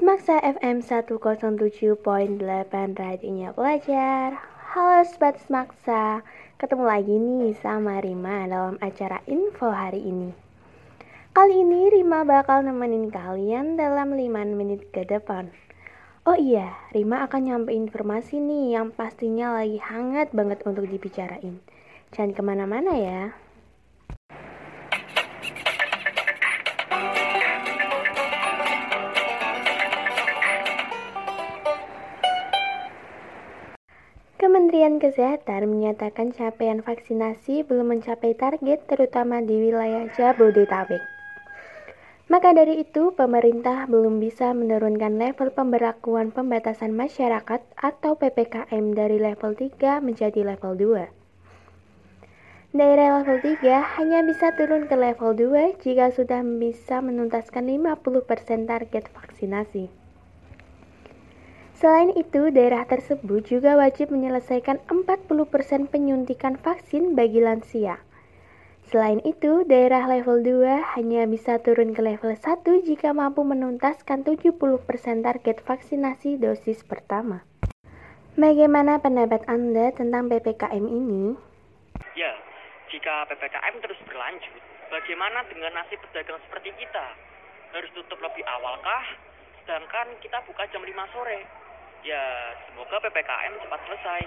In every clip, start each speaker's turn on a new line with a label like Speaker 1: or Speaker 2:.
Speaker 1: Maksa FM 107.8 radionya pelajar. Halo Sobat Maksa Ketemu lagi nih sama Rima dalam acara info hari ini. Kali ini Rima bakal nemenin kalian dalam 5 menit ke depan. Oh iya, Rima akan nyampe informasi nih yang pastinya lagi hangat banget untuk dibicarain. Jangan ke mana-mana ya Kementerian Kesehatan menyatakan capaian vaksinasi belum mencapai target terutama di wilayah Jabodetabek. Maka dari itu, pemerintah belum bisa menurunkan level pemberlakuan pembatasan masyarakat atau PPKM dari level 3 menjadi level 2. Daerah level 3 hanya bisa turun ke level 2 jika sudah bisa menuntaskan 50% target vaksinasi. Selain itu, daerah tersebut juga wajib menyelesaikan 40% penyuntikan vaksin bagi lansia. Selain itu, daerah level 2 hanya bisa turun ke level 1 jika mampu menuntaskan 70% target vaksinasi dosis pertama. Bagaimana pendapat Anda tentang PPKM ini?
Speaker 2: Ya, jika PPKM terus berlanjut, bagaimana dengan nasib pedagang seperti kita? Harus tutup lebih awalkah? Sedangkan kita buka jam 5 sore. Ya, semoga PPKM cepat selesai.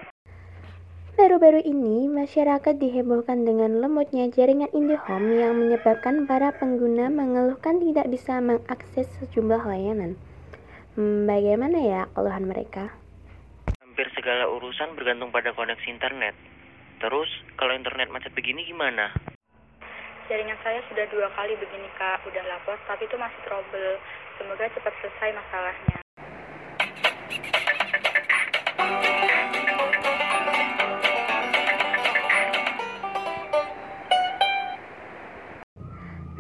Speaker 1: Baru-baru ini, masyarakat dihebohkan dengan lemotnya jaringan IndiHome yang menyebabkan para pengguna mengeluhkan tidak bisa mengakses sejumlah layanan. Hmm, bagaimana ya keluhan mereka?
Speaker 3: Hampir segala urusan bergantung pada koneksi internet. Terus, kalau internet macet begini gimana?
Speaker 4: Jaringan saya sudah dua kali begini kak, udah lapor tapi itu masih trouble. Semoga cepat selesai masalahnya.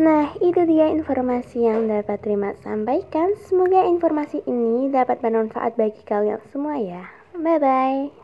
Speaker 1: Nah, itu dia informasi yang dapat terima sampaikan. Semoga informasi ini dapat bermanfaat bagi kalian semua ya. Bye-bye.